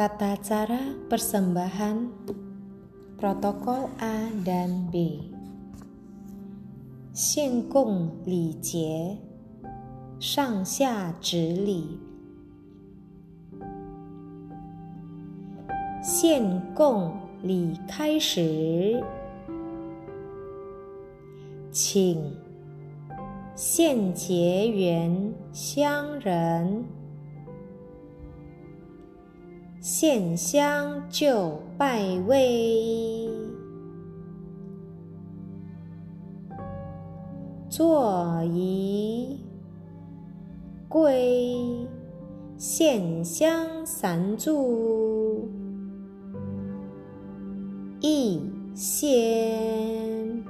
Tata cara persembahan protokol A dan B. Xiankong Li Jie, Shang Xia Zhi Li. Xiankong Li Kai Shi. Qing Xian Jie Yuan Xiang Ren. 献香就拜位，坐仪归，献香三柱，一先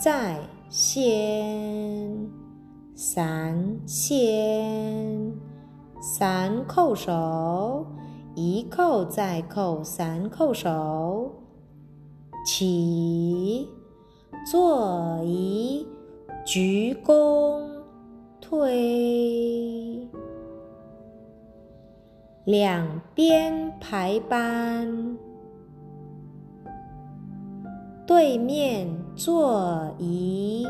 再先三先三叩首。一叩再叩，三叩首，起，坐仪，鞠躬，退，两边排班，对面坐仪，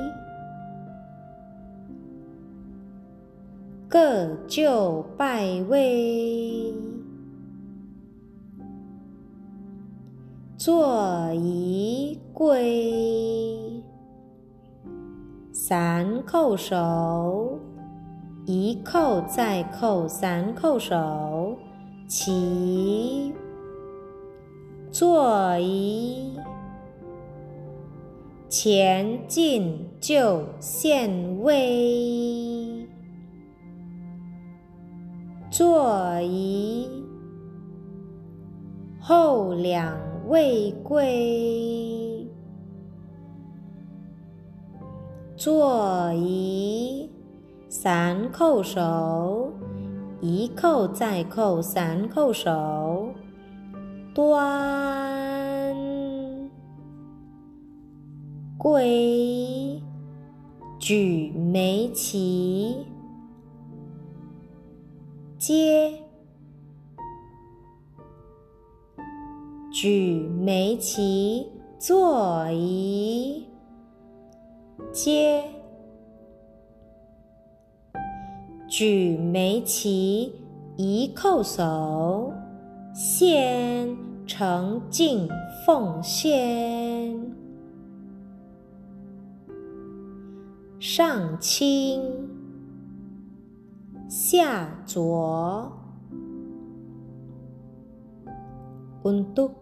各就拜位。坐仪跪，三叩首，一叩再叩，三叩首，起，坐仪，前进就现位，坐仪，后两。未跪，坐仪，三叩首，一叩再叩，三叩首，端，跪，举眉齐，接。举眉齐，坐仪，接；举眉齐，一叩首，献诚敬奉献，上清，下浊，untuk。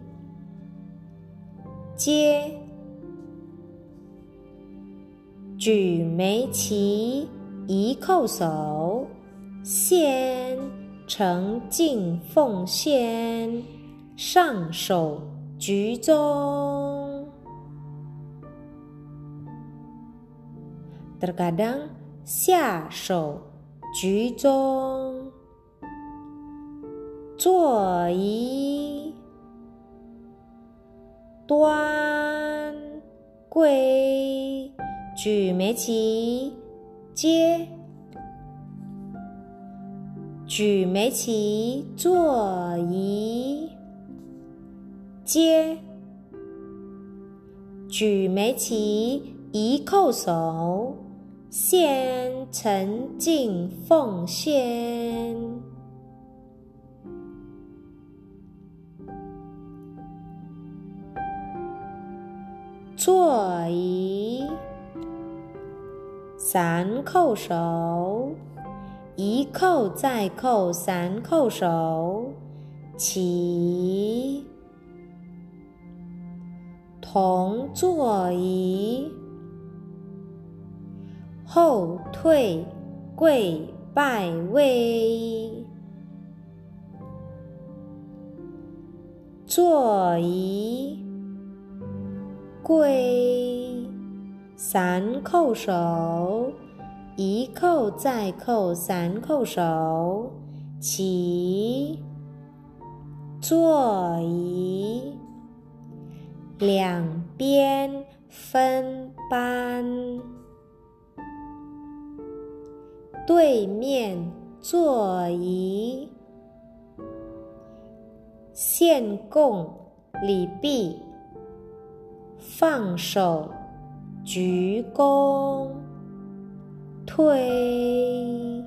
接，举眉齐，一叩首，献诚敬奉献，上手局中。得噶当下手局中，坐揖。端跪，举眉齐，接，举眉齐，坐仪，接，举眉齐，一叩首，献诚敬奉献。坐仪，三叩首，一叩再叩，三叩首，起，同坐仪，后退跪拜位，坐仪，跪，三叩首，一叩再叩，三叩首，起，坐仪，两边分班，对面坐仪。献供礼毕，放手，鞠躬，退。